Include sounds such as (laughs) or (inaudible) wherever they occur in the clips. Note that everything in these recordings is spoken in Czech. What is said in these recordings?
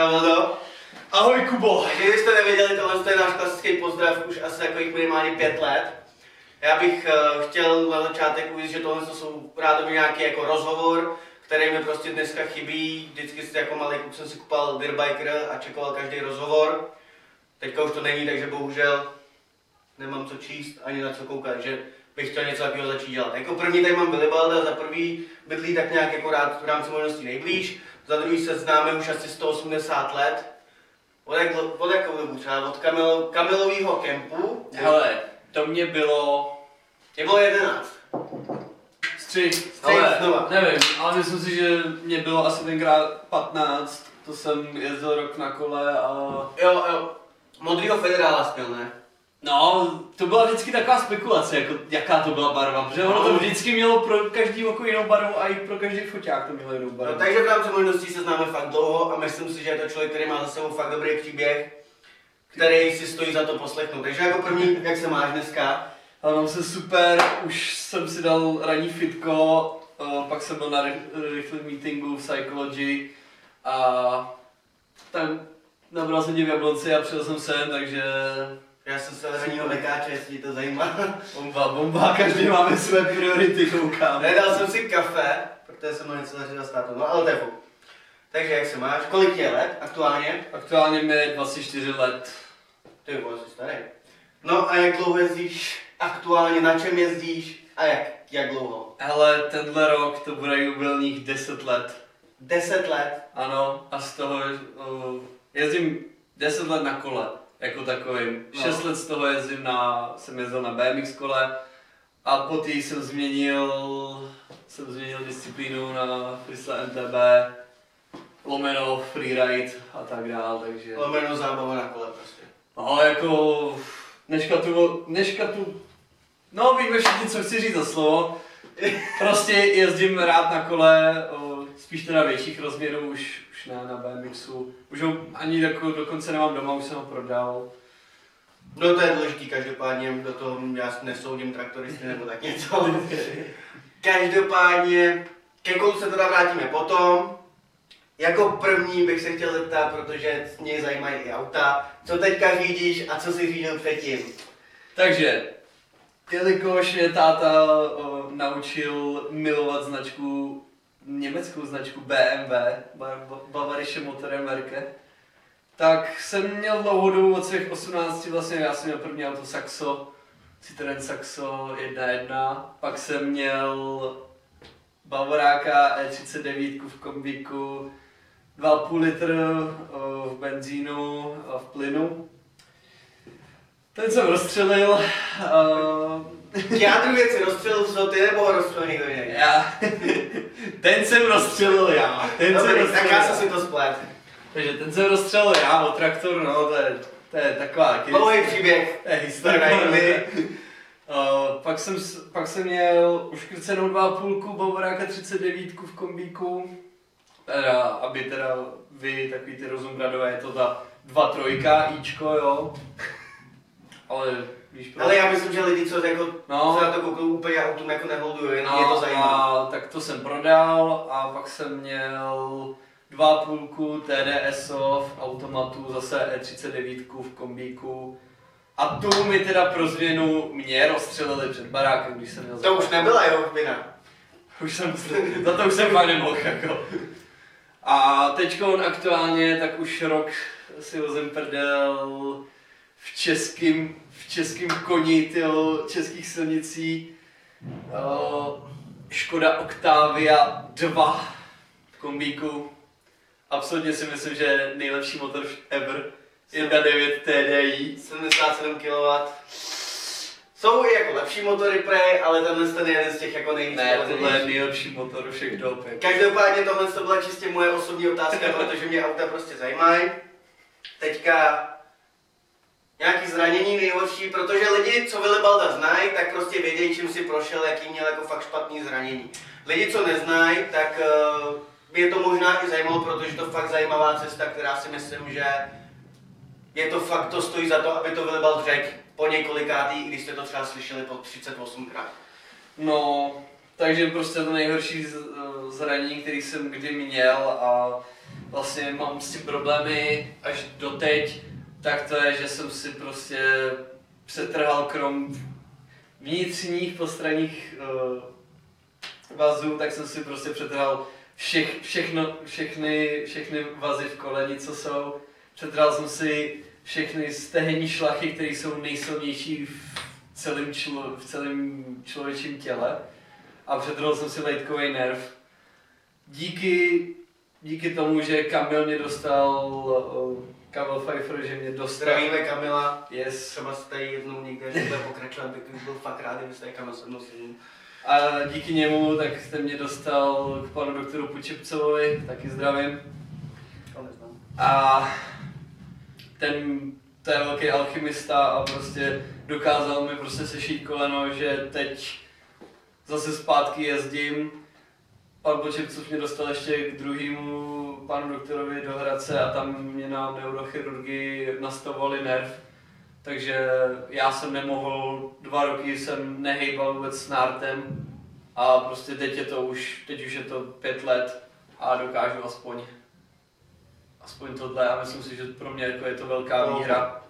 Čau Veldo. Ahoj Kubo. Takže kdybyste nevěděli, tohle to je náš klasický pozdrav už asi jako minimálně pět let. Já bych uh, chtěl na začátek uvést, že tohle to jsou rádoby nějaký jako rozhovor, který mi prostě dneska chybí. Vždycky si jako malý kluk jsem si kupoval Dirbiker a čekoval každý rozhovor. Teďka už to není, takže bohužel nemám co číst ani na co koukat, takže bych chtěl něco takového začít dělat. Jako první tady mám Billy Balda, za prvý bydlí tak nějak jako rád v rámci možností nejblíž, za druhý se známe už asi 180 let. Od, jak, od jakou dobu? Třeba od Kamil, Kamilového kempu? Hele, to mě bylo... Je bylo 11. Střih, Střih znova. nevím, ale myslím si, že mě bylo asi tenkrát 15, to jsem jezdil rok na kole a... Jo, jo. Modrýho federála spěl, ne? No, to byla vždycky taková spekulace, jako jaká to byla barva, protože ono to No. vždycky mělo pro každý oko jinou barvu a i pro každý foťák to mělo jinou barvu. No, takže v rámci možností se známe fakt dlouho a myslím si, že je to člověk, který má za sebou fakt dobrý příběh, který si stojí za to poslechnout. Takže jako první, (laughs) jak se máš dneska? Mám se super, už jsem si dal ranní fitko, eh, pak jsem byl na ry- rychlém meetingu v Psychology a tam nabral jsem tě v Jablonci a přijel jsem sem, takže Já jsem se ranního mekáče, jestli to zajímá. (laughs) bomba, bomba, každý máme své priority, koukám. Nedal jsem si kafe, protože jsem měl něco zařídil s tátou, no ale to je fuk. Takže jak se máš? Kolik je let aktuálně? Aktuálně mi je 24 let. Ty vole, jsi starý. No a jak dlouho jezdíš? Aktuálně na čem jezdíš? A jak? Jak dlouho? Hele, tenhle rok to bude jubilních 10 let. 10 let. Ano, a z toho uh, jezdím 10 let na kole, jako takovým. No. 6 let z toho jezdím na, jsem jezdil na BMX kole a poté jsem změnil, jsem změnil disciplínu na freestyle MTB, lomeno, freeride a tak dál, takže... Lomeno zábava na kole prostě. No jako, dneška tu, dneška tu, no víme všichni, co chci říct za slovo. (laughs) Prostě jezdím rád na kole, o, spíš teda větších rozměrů, už, už ne na BMXu. Už ho ani jako dokonce nemám doma, už jsem ho prodal. No to je důležitý, každopádně do toho já nesoudím traktoristy nebo tak něco. (laughs) Každopádně, ke kolu se teda vrátíme potom. Jako první bych se chtěl zeptat, protože mě zajímají i auta, co teďka řídíš a co si řídil předtím. Takže, jelikož mě táta o, naučil milovat značku, německou značku BMW, Ba- Ba- Bavarische Motorenwerke, tak jsem měl dlouhou dobu od svých 18, vlastně já jsem měl první auto Saxo, Citroen Saxo 1.1, pak jsem měl Bavoráka E39 v kombíku, 2,5 litr o, v benzínu a v plynu. Ten jsem rozstřelil. Uh, Jádru věci rozstřelil co ty nebo rozstřelil někdo jiný? já, (laughs) ten jsem rozstřelil já. Ten jsem Dobrý, tak rozstřelil já já. jsem si to splet. Takže ten jsem rozstřelil já o traktor, no to je, to je taková Dlouhý příběh. to je historie. (laughs) Uh, pak, jsem, pak jsem měl uškrcenou 2,5 Bavoráka 39 v kombíku. Teda, aby teda vy, takový ty rozumbradové, je to ta 2 trojka, Ičko, jo. Ale víš? Ale já myslím, že lidi, co jako No. se na to kouknou úplně autům jako neholdují, jen je to zajímavé. a tak to jsem prodal a pak jsem měl dva půlku TDSO v automatu, zase E39 v kombíku. A tu mi teda pro změnu mě rozstřelili před barákem, když jsem měl To už nebyla jeho vina. Už jsem, za to už jsem fakt nemohl, jako. A teď aktuálně, tak už rok si hozem prdel v českým, v českým koni, tyjo, českých silnicích. Uh, Škoda Octavia 2 v kombíku. Absolutně si myslím, že nejlepší motor ever. 1.9 TDI. 77 kW. Jsou i jako lepší motory prej, ale tenhle ten je jeden z těch jako nejvíc. Ne, tohle je nejlepší motor všech dob. jako. Každopádně tohle to byla čistě moje osobní otázka, protože mě auta prostě zajímají. Teďka nějaký zranění nejhorší, protože lidi, co Vilibalda znají, tak prostě vědějí, čím si prošel, jaký měl jako fakt špatný zranění. Lidi, co neznají, tak by je to možná i zajímalo, protože to fakt zajímavá cesta, která si myslím, že je to fakt, to stojí za to, aby to Vilibald řekl po několikátý, i když jste to třeba slyšeli po 38krát. No, takže prostě to nejhorší z- zranění, který jsem kdy měl a vlastně mám s tím problémy až doteď, tak to je, že jsem si prostě přetrhal krom vnitřních postranních uh, vazů, tak jsem si prostě přetrhal všech, všechno, všechny, všechny vazy v koleni, co jsou. Přetrhal jsem si všechny stehenní šlachy, které jsou nejsilnější v celém, člo, v celém člověčím těle. A přetrhl jsem si lejtkový nerv. Díky, díky tomu, že Kamil mě dostal, uh, Kamil Pfeiffer, že mě dostal. Zdravíme Kamila. Yes. Třeba jste tady jednou někde, že bude pokračovat, bych byl fakt rád, kdybyste Kamil se mnou. A díky němu tak jste mě dostal k panu doktoru Pučepcovovi, taky zdravím. Neznám. A ten, to je velký alchymista a prostě dokázal mi prostě sešít koleno, že teď zase zpátky jezdím. Pan Počepcov mě dostal ještě k druhému panu doktorovi do Hradce a tam mě na neurochirurgii nastavovali nerv. Takže já jsem nemohl, dva roky jsem nehejbal vůbec s nártem a prostě teď je to už, teď už je to pět let a dokážu aspoň aspoň tohle a myslím si, že pro mě jako je to velká No. výhra.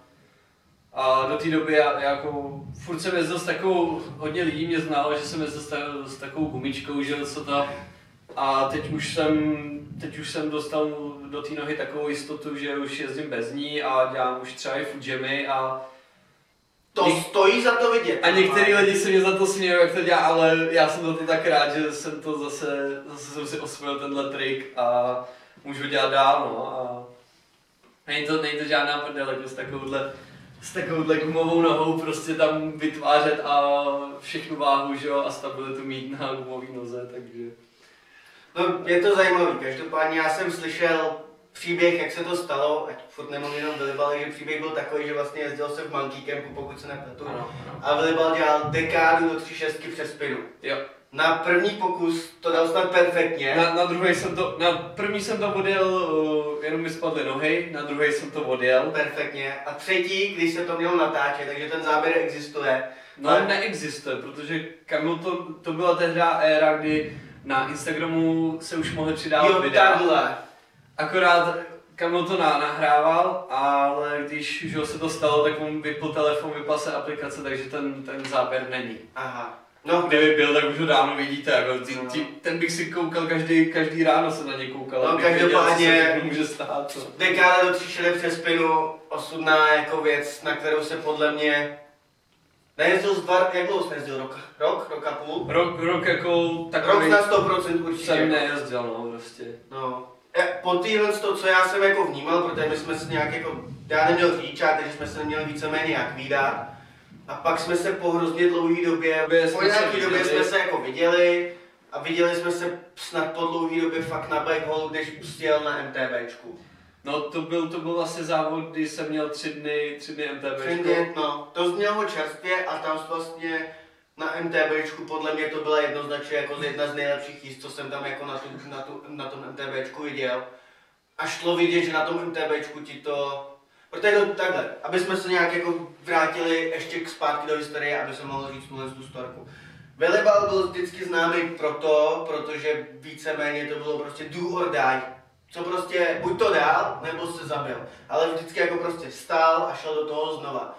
A do té doby já, já jako, furt jsem jezdil s takovou, hodně lidí mě znalo, že jsem jezdil s, ta- s takovou gumičkou, že co to. A teď už jsem, teď už jsem dostal do té nohy takovou jistotu, že už jezdím bez ní a dělám už třeba i Fujimi a To Něk- stojí za to vidět. a některý lidi se mě za to smějí, jak to dělá, ale já jsem to tak rád, že jsem to zase, zase jsem si osvojil tenhle trik a můžu dělat dál, no. A není to, není to žádná prdel, jako s takovouhle, s takovouhle gumovou nohou prostě tam vytvářet a všechnu váhu, že jo, a stabilitu mít na gumový noze, takže... No, je to zajímavý. Každopádně já jsem slyšel příběh, jak se to stalo, ať furt nemám jenom Willibal, že příběh byl takový, že vlastně jezdil se v Monkey Campu, pokud se nepletu. Ano, ano. A Willibal dělal dekádu do tři šestky přes spinu. Jo. Na první pokus to dal snad perfektně. Na, na druhý jsem to, na první jsem to odjel, uh, jenom mi spadly nohy, na druhý jsem to odjel. Perfektně. A třetí, když se to mělo natáčet, takže ten záběr existuje. No Ale- neexistuje, protože Kamil to, to byla tehdy éra, kdy na Instagramu se už mohly přidávat Jo, videa. takhle. Akorát Kamil to na, nahrával, ale když už se to stalo, tak on vypl telefon, vypla se aplikace, takže ten, ten záběr není. Aha. No, Kdyby byl, tak už ho dávno vidíte, jako tí, tí, ten bych si koukal každý, každý ráno se na ně koukal, No, každopádně- všechno může stát. No. dekáda do šedek přes spinu, osudná jako věc, na kterou se podle mě Nejezdil z dva, jak dlouho jsi nejezdil? Rok? Rok? Rok a půl? Rok, rok jako Rok takový na 100% určitě. jsem nejezdil, no prostě. No. E, Po téhle to, co já jsem jako vnímal, protože my jsme se nějak jako, já neměl řidičák, takže jsme se neměli víceméně jak výdat. A pak jsme se po hrozně dlouhé době, po nějaké době jsme se jako viděli a viděli jsme se snad po dlouhé době fakt na Black Hole, když ustěl na MTBčku. No to byl, to byl vlastně závod, kdy jsem měl tři dny, tři dny MTB. Trendy, no, to znělo čerstvě a tam vlastně na MTBčku podle mě to byla jednoznačně jako jedna z nejlepších jízd, co jsem tam jako na, tu, na, tu, na tom MTBčku viděl. A šlo vidět, že na tom MTBčku ti to... Protože to takhle, aby jsme se nějak jako vrátili ještě k zpátky do historie, aby se mohl říct tuhle tu storku. Velebal byl vždycky známý proto, protože víceméně to bylo prostě do or die. Co prostě buď to dál, nebo se zabil. Ale vždycky jako prostě stál a šel do toho znova.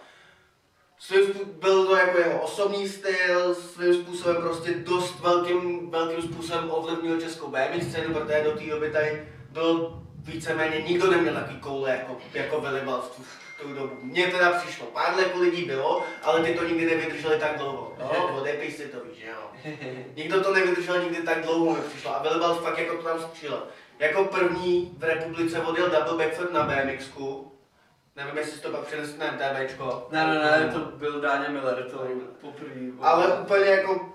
Svým byl to jako jeho osobní styl, svým způsobem prostě dost velkým, velkým způsobem ovlivnil českou BMX scénu, protože do té doby tady byl víceméně, nikdo neměl takový koule jako, jako Velibal v tu, v tu dobu. Mně teda přišlo, pár jako lidí bylo, ale ty to nikdy nevydrželi tak dlouho. No, odepij si to, víš, jo. Nikdo to nevydržel nikdy tak dlouho, mi přišlo. A Velibal fakt jako to tam střílel. Jako první v republice odjel double backflip na BMXku. Nevím, jestli to pak přenesl na MTBčko. Ne, ne, ne, to byl Dáně Miller, to poprvé. Ale úplně jako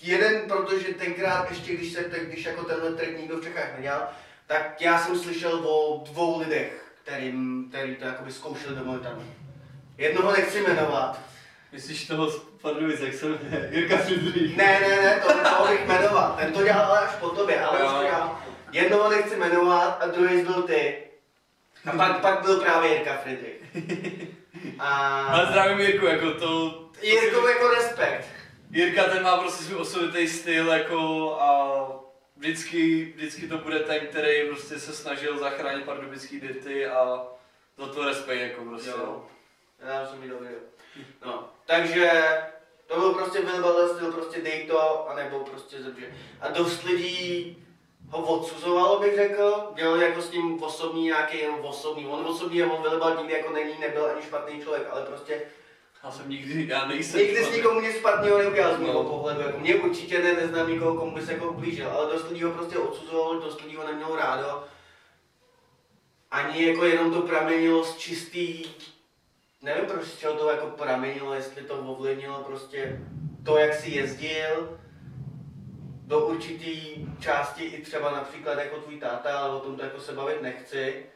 jeden, protože tenkrát ještě, když, se, když jako tenhle track nikdo v Čechách nedělal, tak já jsem slyšel o dvou lidech, kterým, který to jakoby zkoušeli do tam. Jednoho nechci jmenovat. Myslíš toho z Pardubic, jak se jmenuje? Jirka Friedrich. Ne, ne, ne, to, to bych jmenoval. Ten to dělal ale až po tobě, ale Jo. už to dělal. Jednoho nechci jmenovat a druhý byl ty. A pak, pak byl právě Jirka Friedrich. A Ale zdravím Jirku, jako to... Jirkovi jako respekt. Jirka ten má prostě svůj osobitý styl, jako a vždycky, vždycky to bude ten, který prostě se snažil zachránit pardubický dirty a za to respekt jako prostě. Jo. Já jsem viděl video. No, takže to byl prostě Will styl, prostě dej to, anebo prostě zemře. A dost lidí ho odsuzovalo, bych řekl, dělali jako s ním osobní nějaký jenom osobní. On osobní, on Will nikdy jako není, nebyl ani špatný člověk, ale prostě já jsem nikdy, já nejsem Nikdy s nikomu nic špatného neudělal z mého no. pohledu. Jako mě určitě ne, neznám nikoho, komu by se jako ublížil, ale dost lidí ho prostě odsuzoval, dost lidí ho nemělo rádo. Ani jako jenom to pramenilo z čistý, nevím proč z čeho to jako pramenilo, jestli to ovlivnilo prostě to, jak si jezdil, do určitý části i třeba například jako tvůj táta, ale o tom to jako se bavit nechci.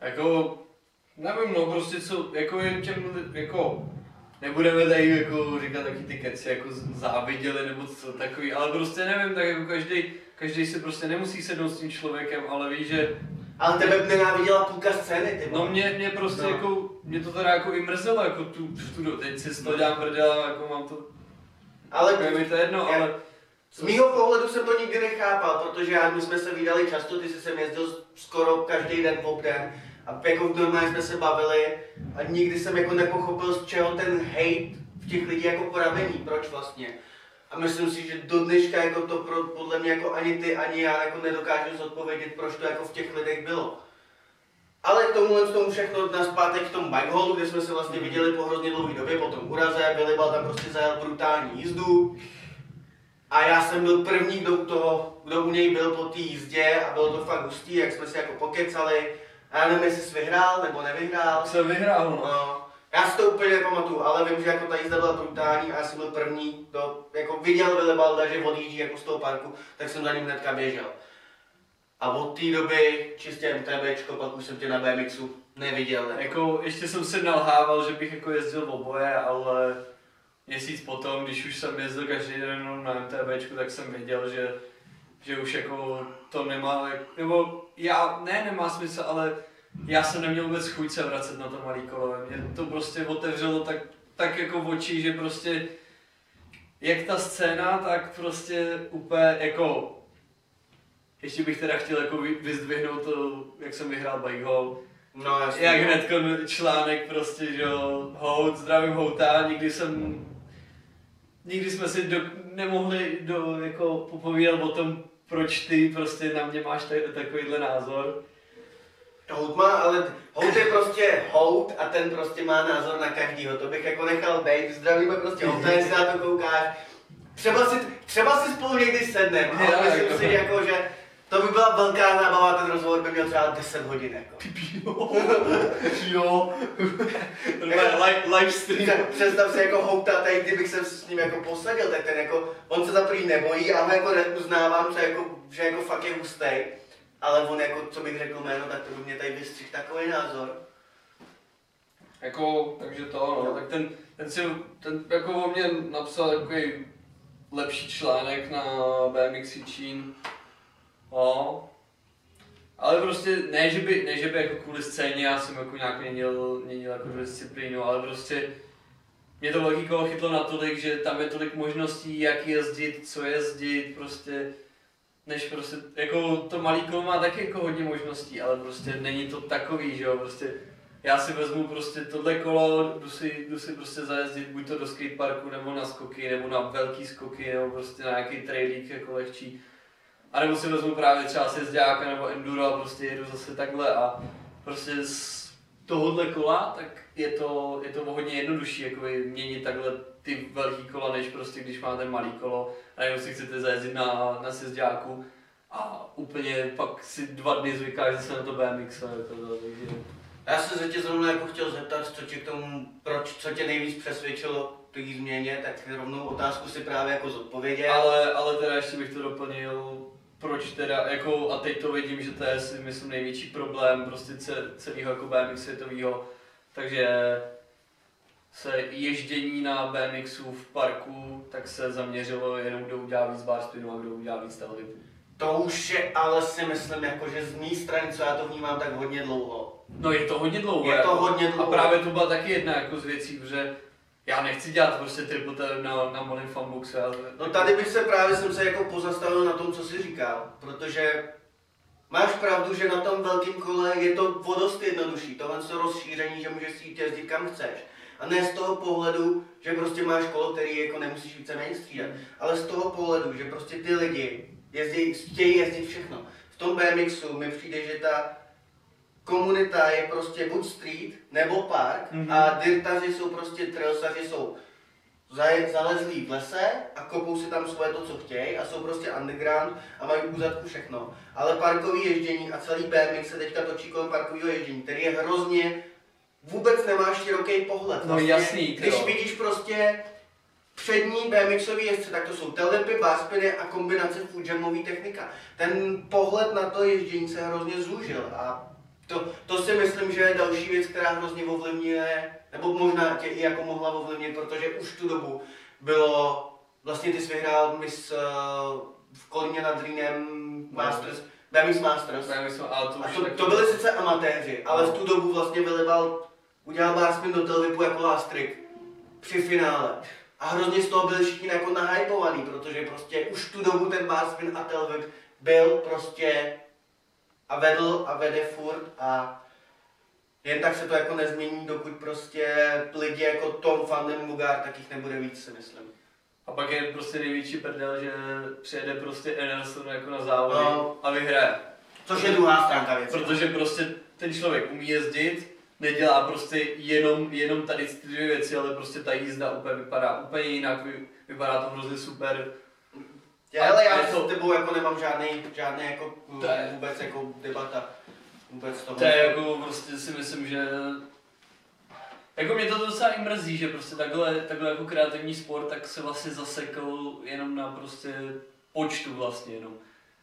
Jako Nevím, no prostě co, jako jen těm, jako, nebudeme tady jako říkat taky ty keci, jako záviděli nebo co takový, ale prostě nevím, tak jako každý, každý se prostě nemusí sednout s tím člověkem, ale ví, že ale tebe nenáviděla půlka scény, ty No mě, mě prostě no. jako, mě to teda jako i mrzelo, jako tu, tu teď si to dělám prdela, jako mám to, ale jako mi to jedno, já, ale... Z mýho pohledu jsem to nikdy nechápal, protože já, my jsme se vydali často, ty jsi sem jezdil skoro každý den v den a jako normálně jsme se bavili a nikdy jsem jako nepochopil, z čeho ten hate v těch lidí jako pramení, proč vlastně. A myslím si, že do dneška jako to pro, podle mě jako ani ty, ani já jako nedokážu zodpovědět, proč to jako v těch lidech bylo. Ale k tomu, k tomu všechno na zpátek v tom bike hallu, kde jsme se vlastně viděli po hrozně dlouhé době, po tom uraze, Bal tam prostě zajel brutální jízdu. A já jsem byl první, kdo, toho, kdo u něj byl po té jízdě a bylo to fakt hustý, jak jsme si jako pokecali a já nevím, jestli jsi vyhrál nebo nevyhrál. Jsem vyhrál, no. no. Já si to úplně nepamatuju, ale vím, že jako ta jízda byla brutální a já jsem byl první, kdo jako viděl Villebalda, že odjíždí jako z toho parku, tak jsem za ním hnedka běžel. A od té doby čistě MTBčko, pak už jsem tě na BMXu neviděl. Jako. jako ještě jsem se nalhával, že bych jako jezdil v oboje, ale měsíc potom, když už jsem jezdil každý den na MTBčku, tak jsem věděl, že, že už jako to nemá, nebo já, ne, nemá smysl, ale já jsem neměl vůbec chuť se vracet na to malý kolo. Mě to prostě otevřelo tak, tak jako v oči, že prostě jak ta scéna, tak prostě úplně jako ještě bych teda chtěl jako vyzdvihnout to, jak jsem vyhrál bike hall. No, jasně. Jak hned článek prostě, že jo, hout, zdravím houta, nikdy jsem, nikdy jsme si do, nemohli do, jako popovídat o tom, proč ty prostě na mě máš takovýhle názor. Hout má, ale Hout je prostě Hout a ten prostě má názor na každýho, to bych jako nechal být, zdravíme prostě Houta, jestli na to koukáš. Třeba si, třeba si spolu někdy sedneme, ale myslím jako... si jako, že to by byla velká zábava, ten rozhovor by měl třeba 10 hodin jako. Jo, jo. live, live stream. Představ si jako houta, tady kdybych se s ním jako posadil, tak ten jako, on se za prvý nebojí, a jako neuznávám, že jako, že jako fakt je hustý. Ale on jako, co bych řekl jméno, tak to by mě tady vystřihl takový názor. Jako, takže to, no, tak ten, ten si, ten jako o mě napsal takový lepší článek na BMX Čín, No. Ale prostě ne, že by, ne, že by jako kvůli scéně já jsem jako nějak měnil, měnil jako disciplínu, ale prostě mě to velký kolo chytlo natolik, že tam je tolik možností, jak jezdit, co jezdit, prostě než prostě, jako to malý kolo má taky jako hodně možností, ale prostě není to takový, že jo, prostě já si vezmu prostě tohle kolo, jdu si, jdu si prostě zajezdit buď to do skateparku, nebo na skoky, nebo na velký skoky, nebo prostě na nějaký trailík jako lehčí a nebo si vezmu právě třeba sezďáka nebo enduro a prostě jedu zase takhle a prostě z tohohle kola, tak je to, je to hodně jednodušší, jako měnit takhle ty velký kola, než prostě když máte malý kolo a jenom si chcete zajezdit na, na sezďáku a úplně pak si dva dny zvykáš zase na to BMX. Jako to, takže... Já jsem se tě zrovna jako chtěl zeptat, co tě k tomu, proč, co tě nejvíc přesvědčilo k té změně, tak rovnou otázku si právě jako zodpověděl. Ale, ale teda ještě bych to doplnil, proč teda, jako, a teď to vidím, že to je si myslím největší problém prostě celého jako BMX světového, takže se ježdění na BMXu v parku, tak se zaměřilo jenom kdo udělá víc bar spinu a kdo udělá víc televipů. To už je ale si myslím, jako, že z mé strany, co já to vnímám, tak hodně dlouho. No je to hodně dlouho. Je to hodně dlouho. A právě to byla taky jedna jako z věcí, že Já nechci dělat prostě triple tap na, na Money Funboxu, ale... No tady bych se právě jsem se jako pozastavil na tom, co jsi říkal, protože máš pravdu, že na tom velkém kole je to o dost jednodušší, tohle to rozšíření, že můžeš si jít jezdit kam chceš. A ne z toho pohledu, že prostě máš kolo, který jako nemusíš víceméně střídat, ale z toho pohledu, že prostě ty lidi jezdí, chtějí jezdit všechno. V tom BMXu mi přijde, že ta komunita je prostě buď street nebo park Mhm. a dirtaři jsou prostě trailsaři jsou zalezlí v lese a kopou si tam svoje to, co chtějí a jsou prostě underground a mají u zadku všechno. Ale parkový ježdění a celý BMX se teďka točí kolem parkového ježdění, který je hrozně, vůbec nemáš široký pohled. No jasný, ty Když jo. vidíš prostě přední BMXový jezdce, tak to jsou telepy, barspiny a kombinace foodjamový technika. Ten pohled na to ježdění se hrozně zúžil a to, to si myslím, že je další věc, která hrozně ovlivňuje, nebo možná tě i jako mohla ovlivnit, protože už tu dobu bylo, vlastně ty jsi vyhrál mis uh, v Kolíně nad Rýnem Masters, BMX Masters. Myslím, ale to A to, to byli sice amatéři, ale v tu dobu vlastně vylebal, udělal barspin do telvipu jako last trick při finále. A hrozně z toho byli všichni jako nahypovaný, protože prostě už tu dobu ten barspin a telvip byl prostě a vedl a vede furt a jen tak se to jako nezmění, dokud prostě lidi jako Tom Fanden Mugar, tak jich nebude víc, si myslím. A pak je prostě největší prdel, že přijede prostě Enerson jako na závody No. a vyhraje. Což je druhá stránka věci. Protože prostě ten člověk umí jezdit, nedělá prostě jenom, jenom tady ty dvě věci, ale prostě ta jízda úplně vypadá úplně jinak, vy, vypadá to hrozně super. Já, ale A já s tebou jako nemám žádný, žádný jako je- vůbec jako debata. Vůbec toho. To je jako prostě si myslím, že jako mě to docela i mrzí, že prostě takhle, takhle jako kreativní sport tak se vlastně zasekl jenom na prostě počtu vlastně jenom.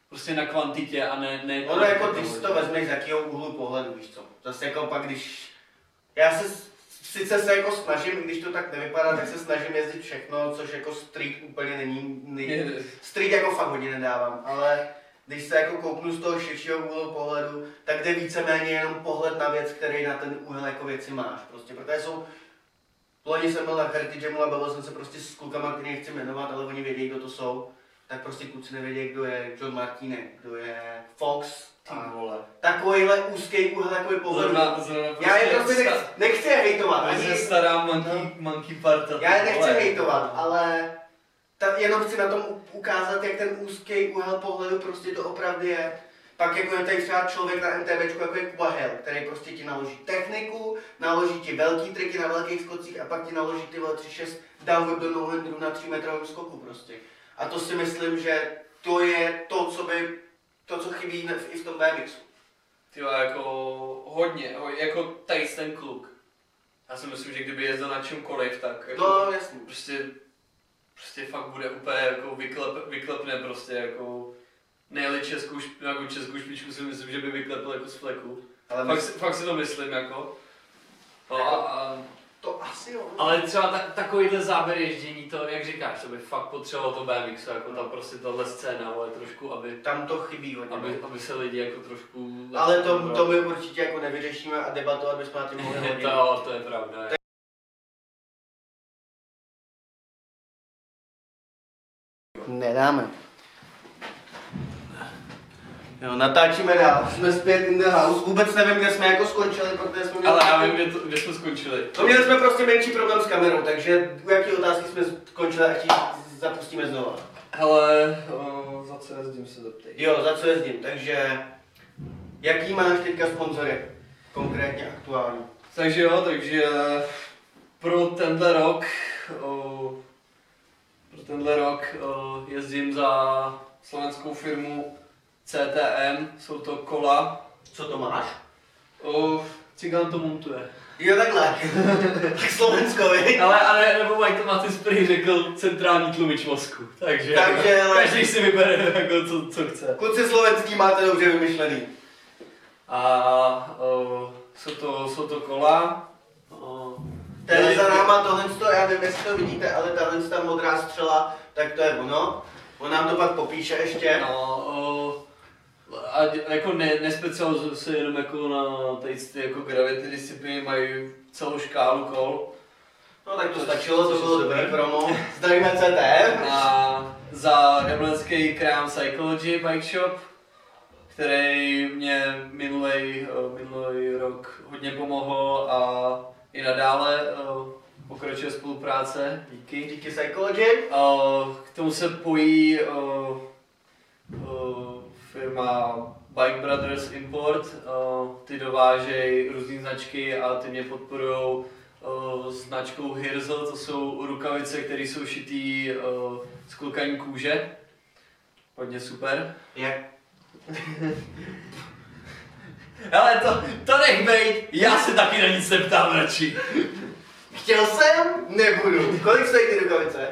Prostě na kvantitě a ne... ne Ono jako když si to vezmeš z jakého úhlu pohledu, víš co. Zase jako pak když, já se sice se jako snažím, když to tak nevypadá, tak se snažím jezdit všechno, což jako street úplně není, nej... Street jako fakt hodně nedávám, ale když se jako kouknu z toho širšího úhlu pohledu, tak jde víceméně jenom pohled na věc, který na ten úhel jako věci máš. Prostě, protože jsou Loni jsem byl na Charity Jamu a bavil jsem se prostě s klukama, který nechci jmenovat, ale oni vědí, kdo to jsou. Tak prostě kluci nevědí, kdo je John Martine, kdo je Fox. A vole. takovýhle úzký úhel, takový pohled. Zrovna, zrovna Já je prostě prostě nechci, nechci hejtovat, Ani stará monkey, monkey parta. já je nechci vole. hejtovat, ale ta, jenom chci na tom ukázat, jak ten úzký úhel pohledu prostě to opravdu je. Pak jako je tady třeba člověk na MTBčku, jako je Kuba Hill, který prostě ti naloží techniku, naloží ti velký triky na velkých skocích a pak ti naloží ty vole 3-6 downwhip do no na 3 metrovém skoku prostě. A to si myslím, že to je to, co by, to, co chybí i v tom BMXu. Ty jako hodně, ho- jako tady ten kluk. Já si myslím, že kdyby jezdil na čemkoliv, tak jako No, jasně. prostě, prostě fakt bude úplně jako vyklep, vyklepne prostě jako nejeli českou, šp- jako českou špičku si myslím, že by vyklepl jako z fleku. Ale Fakt, my, si- fakt si to myslím jako. No, a, a, to asi jo. Ale třeba ta, takovýhle záběr ježdění, to, jak říkáš, to by fakt potřebovalo to BMX, jako tam prostě tohle scéna, ale trošku, aby, Tam to chybí hodně. aby, aby se lidi jako trošku... Ale to, to my určitě jako nevyřešíme a debatovat bychom na tím mohli hodně. (laughs) to, jo, to je pravda. Nedáme. Jo, natáčíme dál. Jsme zpět in the house. Vůbec nevím, kde jsme jako skončili, protože jsme měli... ale já vím, kde, to, kde jsme skončili. No měli jsme prostě menší problém s kamerou, takže u jaký otázky jsme skončili, ať ji zapustíme znova. Hele, o, za co jezdím se zeptej. Jo, za co jezdím, takže... Jaký máš teďka sponzory? Konkrétně aktuální. Takže jo, takže pro tenhle rok, o, pro tenhle rok o, jezdím za slovenskou firmu CTM, jsou to kola, Co to máš? o, Cigán to montuje. Jo, takhle. (laughs) tak Slovensko, viď? Ale, ale nebo Mike to Matis prý řekl centrální tlumič mozku, takže, Takže, ale- každý si vybere jako co, co chce. Kluci slovenský máte dobře vymyšlený. A o, jsou, to, jsou to kola. O, Tady za náma tohle, to, já nevím, jestli to vidíte, ale tahle ta modrá střela, tak to je ono. On nám to pak popíše ještě. No, o, a jako ne, nespecializuju se jenom jako na tady ty jako gravity disciplíny, mají celou škálu kol. No tak to stačilo, to bylo dobrý promo. Zdravíme CTM. A za jablonský krám Psychology Bike Shop, který mě minulý, minulý rok hodně pomohl a i nadále eh, pokračuje spolupráce. Díky. Díky Psychology. A K tomu se pojí eh, eh, firma Bike Brothers Import. Eh, Ty dovážejí různé značky a ty mě podporují značkou Hirzel, to jsou rukavice, které jsou šitý eh, z klukaní kůže. Hodně super. Jak? (laughs) Ale to, to nech bejt, já se taky na nic neptám radši. Chtěl jsem, nebudu. Kolik stojí ty rukavice?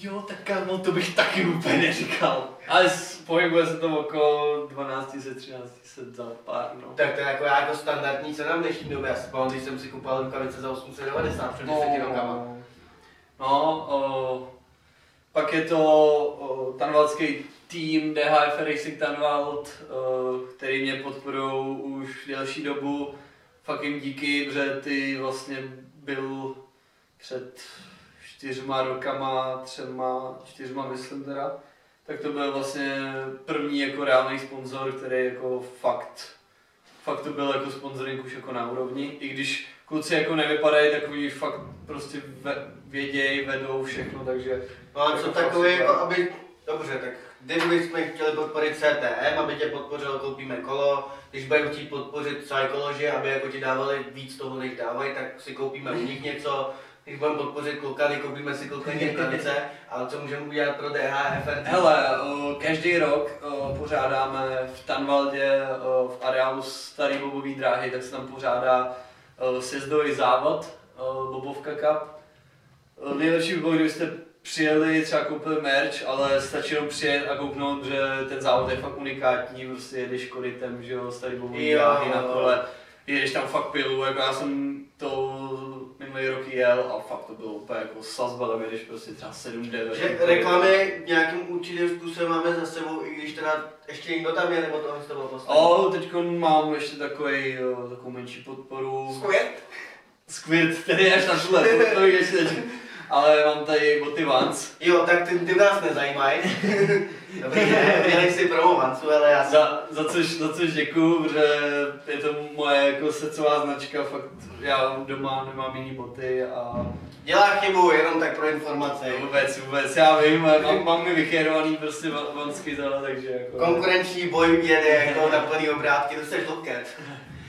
Jo, tak kámo, to bych taky úplně neříkal. Ale pohybuje se to okolo 12 se 13 se za pár, no. Tak to je jako, jako standardní cena v dnešní době. Já si pamatuju, když jsem si kupoval rukavice za 890 před 10 rokama. No, o, pak je to o, tanvalský tým DHF Racing Tanvald, o, který mě podporují už delší dobu. Fakt jim díky, protože ty vlastně byl před čtyřma rokama, třema, čtyřma myslím teda, tak to byl vlastně první jako reálný sponzor, který jako fakt, fakt to byl jako sponsoring už jako na úrovni, i když kluci jako nevypadají, tak oni fakt prostě ve, vědějí, vedou všechno, takže No a co Jako takové, super. jako aby, dobře, tak kdybychom chtěli podporit CTM, aby tě podpořilo, koupíme kolo, když budeme chtít podpořit Psychology, aby jako ti dávali víc toho, než dávají, tak si koupíme u nich něco, když budeme podpořit klukany, koupíme si klukany (laughs) rukavice, ale co můžeme udělat pro DHFR? Hele, o, každý rok o, pořádáme v Tanvaldě o, v areálu Starý bobový dráhy, tak se tam pořádá o, sjezdový závod, Bobovka Cup. Nejlepší by bylo, kdybyste přijeli, třeba koupili merch, ale stačí jenom přijet a kouknout, že ten závod je fakt unikátní, prostě jedeš korytem, že jo, Starý bobový dráhy na kole, jedeš tam fakt pilu, jako já jsem to minulý rok jel a fakt to bylo úplně jako sazba, tam jedeš prostě třeba 7-9. Že reklamy nějakým určitým způsobem máme za sebou, i když teda ještě někdo tam je, nebo tohle z toho poslední. O, teď mám ještě takový, jo, takovou menší podporu. Squirt? Squirt, který je až na tuhle, to, to ještě teď. Ale mám tady boty Vans. Jo, tak ty, ty nás nezajímají. (laughs) Dobrý, ne, měli si promovancu, ale já jsem... Za, za, což, za což děkuju, protože je to moje jako srdcová značka, fakt já doma nemám jiný boty a Dělá chybu, jenom tak pro informaci. vůbec, vůbec, já vím, mám, mám mi vychérovaný prostě va- vansky zala, takže jako... Konkurenční boj jede jako na plný obrátky, to jsi loket.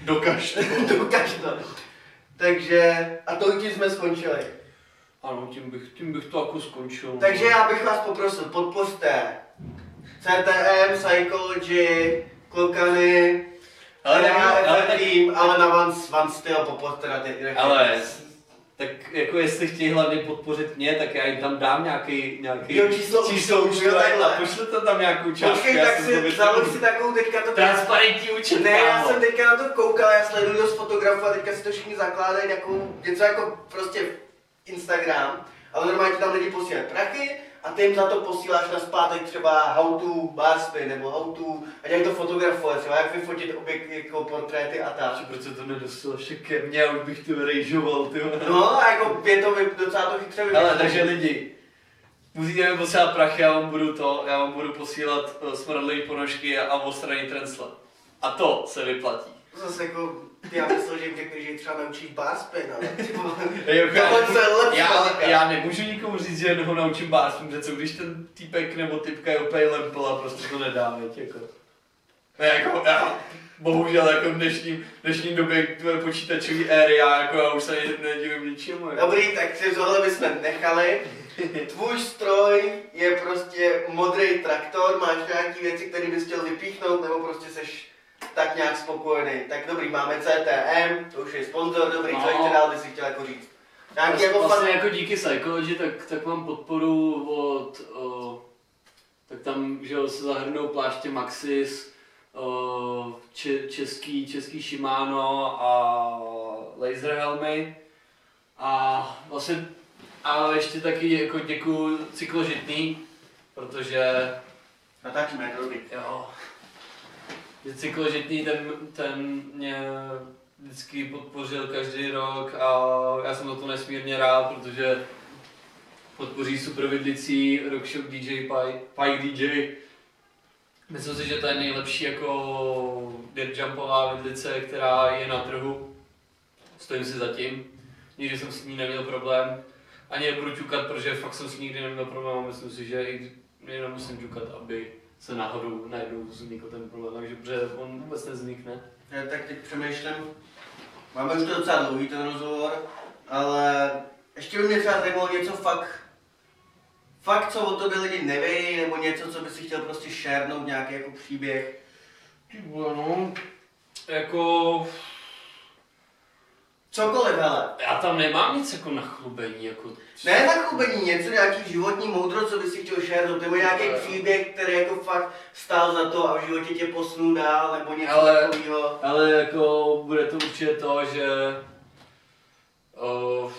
Dokaž. Dokaž to. Takže, a to tím jsme skončili. Ano, tím bych, tím bych to jako skončil. Takže já bych vás poprosil, podpořte CTM, Psychology, Klokany, Ale ale, nevím, ale tak- tým, ale na Vans, Vans styl podpořte na ty Ale tak jako jestli chtějí hlavně podpořit mě, tak já jim tam dám nějaký, nějaký Jo, číslo číslo účtu, jo, takhle. pošlete tam nějakou částku. Počkej, tak si to založ si takovou teďka to Transparentní účet, Ne, já jsem teďka na to koukal, já sleduju dost fotografů a teďka si to všichni zakládají jako něco jako prostě Instagram, ale normálně ti tam lidi posílají prachy a ty jim za to posíláš na zpátek třeba how to bar spin, nebo how to, a jak to fotografovat, třeba jak vyfotit objekt, jako portréty a tak. Proč se to nedostalo ještě ke mně, a už bych to rejžoval, ty. No a jako je to vy, docela to chytře Ale takže lidi, musíte mi posílat prachy, já vám budu to, já vám budu posílat uh, smradlivý ponožky a ostraní trensle. A to se vyplatí. Zase jako, já myslel, že jim řekneš, že třeba naučíš bar spin, ale (laughs) (laughs) Jako, tohle to je lepší já, já nemůžu nikomu říct, že ho naučím básním, že co když ten týpek nebo typka je úplně lempel a prostě to nedá, veď, jako. Ne, jako, já, bohužel jako v dnešním, dnešním době tvoje počítačový éry, já jako já už se ne- nedivím ničemu. Jako. Dobrý, tak si tohle bychom nechali. Tvůj stroj je prostě modrý traktor, máš nějaký věci, které bys chtěl vypíchnout, nebo prostě seš tak nějak spokojený. Tak dobrý, máme CTM, to už je sponzor, dobrý, co No. ještě dál bys si chtěl jako říct? Nějaký Vlastně, jako vlastně fan... jako díky Psychology, tak, tak mám podporu od, o, tak tam, že se zahrnou pláště Maxis, o, če, český, český Shimano a laser helmy. A vlastně, a ještě taky jako děkuju cykložitný, protože Natáčíme, dobrý. Jo. Že cykložitný ten, ten mě vždycky podpořil každý rok a já jsem za to nesmírně rád, protože podpoří super vidlicí Rockshop DJ Pike, DJ. Myslím si, že to je nejlepší jako dirt jumpová vidlice, která je na trhu. Stojím si za tím. Nikdy jsem s ní neměl problém. Ani nebudu ťukat, protože fakt jsem s ní nikdy neměl problém a myslím si, že jenom musím ťukat, aby se náhodou najednou vznikl ten problém, takže protože on vůbec neznikne. Já tak teď přemýšlím, máme už to docela dlouhý ten rozhovor, ale ještě by mě třeba zajímalo něco fakt, fakt co o tobě lidi nevědí, nebo něco, co by si chtěl prostě šernout, nějaký jako příběh. Ty vole, no. Jako, Cokoliv, hele. já tam nemám nic jako na chlubení, jako... Ne na chlubení, něco, nějaký životní moudro, co bys si chtěl šernout, nebo nějaký příběh, který jako fakt stál za to a v životě tě posunul dál, nebo něco Ale- takového. Ale jako bude to určitě to, že o,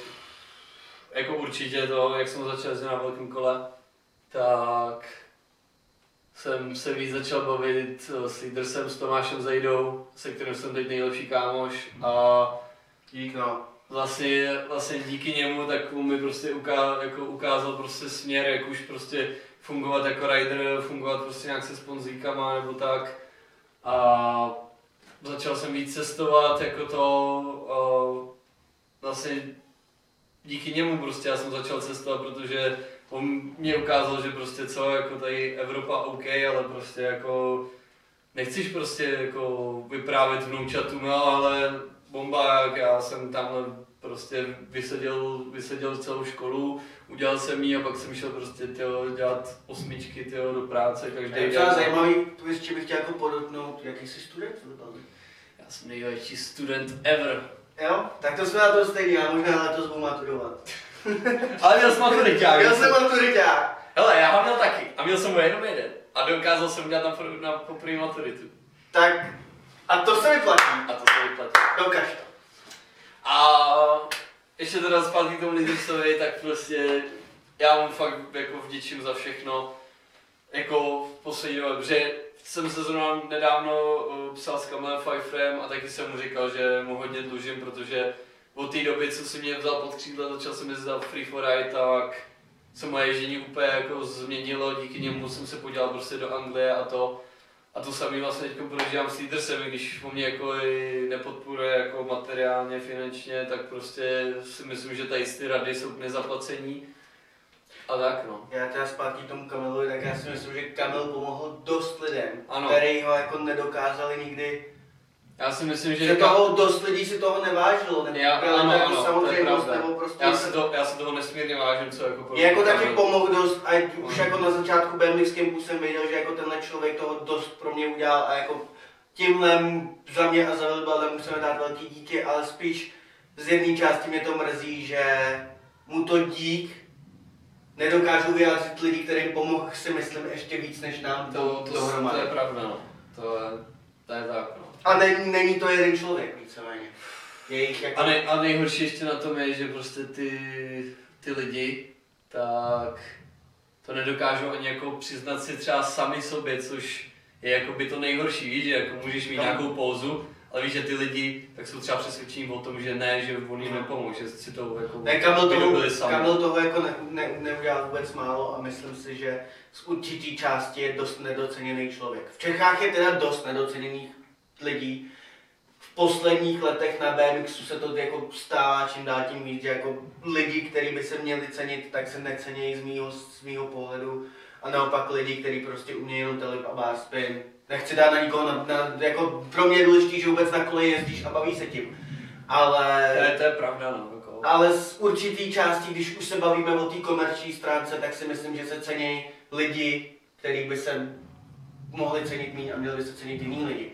jako určitě to, jak jsem začal jezdit na velkém kole, tak jsem se víc začal bavit s Leadersem, s Tomášem Zajdou, se kterým jsem teď nejlepší kámoš a Dík, no. vlastně, vlastně díky němu tak mi prostě uká, jako ukázal prostě směr, jak už prostě fungovat jako rider, fungovat prostě nějak se sponzíkama nebo tak. A začal jsem víc cestovat jako to, vlastně díky němu prostě já jsem začal cestovat, protože on mě ukázal, že prostě co, jako tady Evropa OK, ale prostě jako nechceš prostě jako vyprávět vnoučatům, no, ale bomba, jak já jsem tam prostě vyseděl, vyseděl celou školu, udělal jsem ji a pak jsem šel prostě tyjo, dělat osmičky tyjo, do práce každý Je třeba zajímavý, tu ještě bych chtěl jako podotknout, jaký jsi student? Já jsem největší student ever. Jo? Tak to jsme na to stejný, já možná letos budu maturovat. (laughs) Ale měl jsem maturiťák. Já jsem maturiták. Hele, já ho měl taky. A měl jsem ho jenom jeden. A dokázal jsem udělat na, na poprvé maturitu. Tak, a to se vyplatí. A to se vyplatí. Dokaž to. A ještě teda zpátky tomu Lidrsovi, tak prostě já mu fakt jako vděčím za všechno. Jako v poslední době, protože jsem se zrovna nedávno uh, psal s Kamilem Pfeifferem a taky jsem mu říkal, že mu hodně dlužím, protože od té doby, co si mě vzal pod křídla, začal jsem jezdit Free for Ride, tak se moje ježdění úplně jako změnilo, díky němu jsem se podíval prostě do Anglie a to. A to samý vlastně teď prožívám s Leadersem, když on mě jako i nepodporuje jako materiálně, finančně, tak prostě si myslím, že tady ty rady jsou k nezaplacení. A tak no. Já teda zpátky tomu Kamilovi, tak já si myslím, že Kamil pomohl dost lidem, Ano. který ho jako nedokázali nikdy. Já si myslím, že... Že toho dost lidí si toho nevážilo, nebo Já, to ano, jako ano, to je samozřejmost, nebo prostě... Já si, to, já si toho nesmírně vážím, co jako Je jako taky pomohl dost, a už Mm. jako na začátku BMX Campu jsem věděl, že jako tenhle člověk toho dost pro mě udělal a jako tímhle za mě a za Wilbalem musíme dát velký díky, ale spíš z jedné části mě to mrzí, že mu to dík nedokážu vyjádřit lidi, kterým pomohl si myslím ještě víc než nám To, to, to, dohromady. je pravda, no. To je, to je tak. A není, není to jeden člověk víceméně. Je jich jako... A, nej, a nejhorší ještě na tom je, že prostě ty, ty lidi, tak to nedokážou ani jako přiznat si třeba sami sobě, což je jako by to nejhorší, víš, že jako můžeš mít No. nějakou pouzu, ale víš, že ty lidi tak jsou třeba přesvědčení o tom, že ne, že on jim nepomůže, že si to jako Ne, Kamil toho. Kamil toho jako ne, ne, neudělal vůbec málo a myslím si, že z určitý části je dost nedoceněný člověk. V Čechách je teda dost nedoceněných lidí. V posledních letech na BMXu se to jako stává čím dál tím víc, že jako lidi, kteří by se měli cenit, tak se necenějí z mýho, z mýho pohledu. A naopak lidi, kteří prostě umějí jenom telip a bar spin. Nechci dát na nikoho, na, na, jako pro mě je důležité, že vůbec na koleji jezdíš a baví se tím. Ale... To je, to je pravda, no. Jako. Ale z určitý části, když už se bavíme o té komerční stránce, tak si myslím, že se cení lidi, který by se mohli cenit méně a měli by se cenit jiný lidi.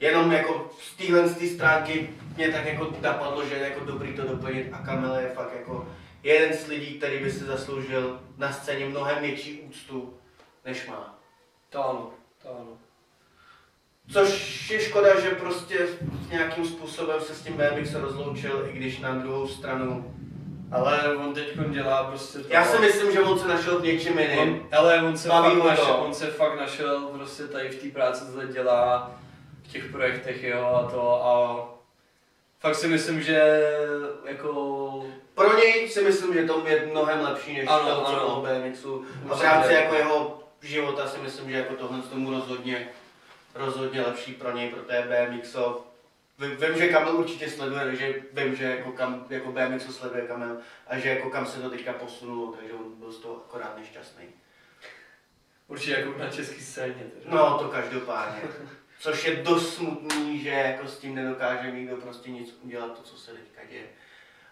Jenom jako z téhle z té stránky mě tak jako napadlo, že je jako dobrý to doplnit a Kamil je fakt jako jeden z lidí, který by si zasloužil na scéně mnohem větší úctu, než má. To ano, to ano. Což je škoda, že prostě nějakým způsobem se s tím BMX rozloučil, i když na druhou stranu. Ale on teď dělá prostě to. Já si myslím, že on se našel v něčem jiným. On, ale on se, Baví fakt našel, on se fakt našel prostě tady v té práci, co dělá, těch projektech, jo, a to a fakt si myslím, že jako Pro něj si myslím, že to je mnohem lepší než Ano, to, co ano. BMXu. A v rámci jako jeho života si myslím, že jako tohle tomu rozhodně, rozhodně lepší pro něj, pro té BMXo. Vím, vím, že Kamil určitě sleduje, takže vím, že jako, kam, jako BMXu sleduje Kamil a že jako kam se to teďka posunulo, takže on byl z toho akorát nešťastný. určitě jako na české scéně. Teda. No, to každopádně. Což je dost smutný, že jako s tím nedokáže nikdo prostě nic udělat, to, co se teďka děje.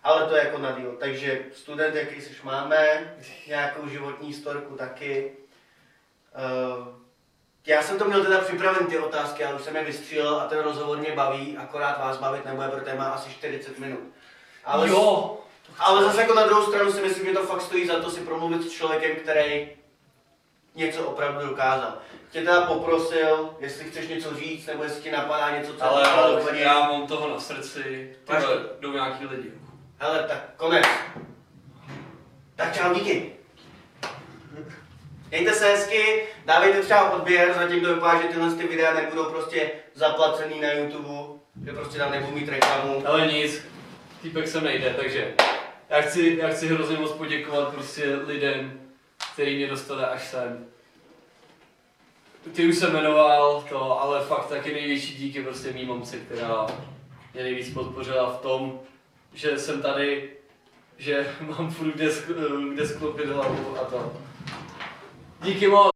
Ale to je jako na díl. Takže student, jaký seš máme, nějakou životní storku taky. Uh, já jsem to měl teda připraven ty otázky, ale už jsem je vystřílel a ten rozhovor mě baví, akorát vás bavit nebude, protože má asi 40 minut. Ale, jo, ale zase jako na druhou stranu si myslím, že to fakt stojí za to si promluvit s člověkem, který něco opravdu dokázal. Tě teda poprosil, jestli chceš něco říct, nebo jestli ti napadá něco, co ale, ale úplně... já mám toho na srdci, Máš tyhle, jdou nějaký lidi. Hele, tak konec. Tak čau, díky. Mějte se hezky, dávejte třeba odběr, zatím to vypadá, že tyhle ty videa nebudou prostě zaplacený na YouTube, že prostě tam nebudu mít reklamu. Ale nic, týpek se nejde, takže já chci, já chci hrozně moc poděkovat prostě lidem, který mě dostali až sem. Ty už jsem jmenoval to, ale fakt taky největší díky prostě mý mamce, která mě nejvíc podpořila v tom, že jsem tady, že (laughs) mám furt kde, kde sklopit hlavu a to. Díky moc.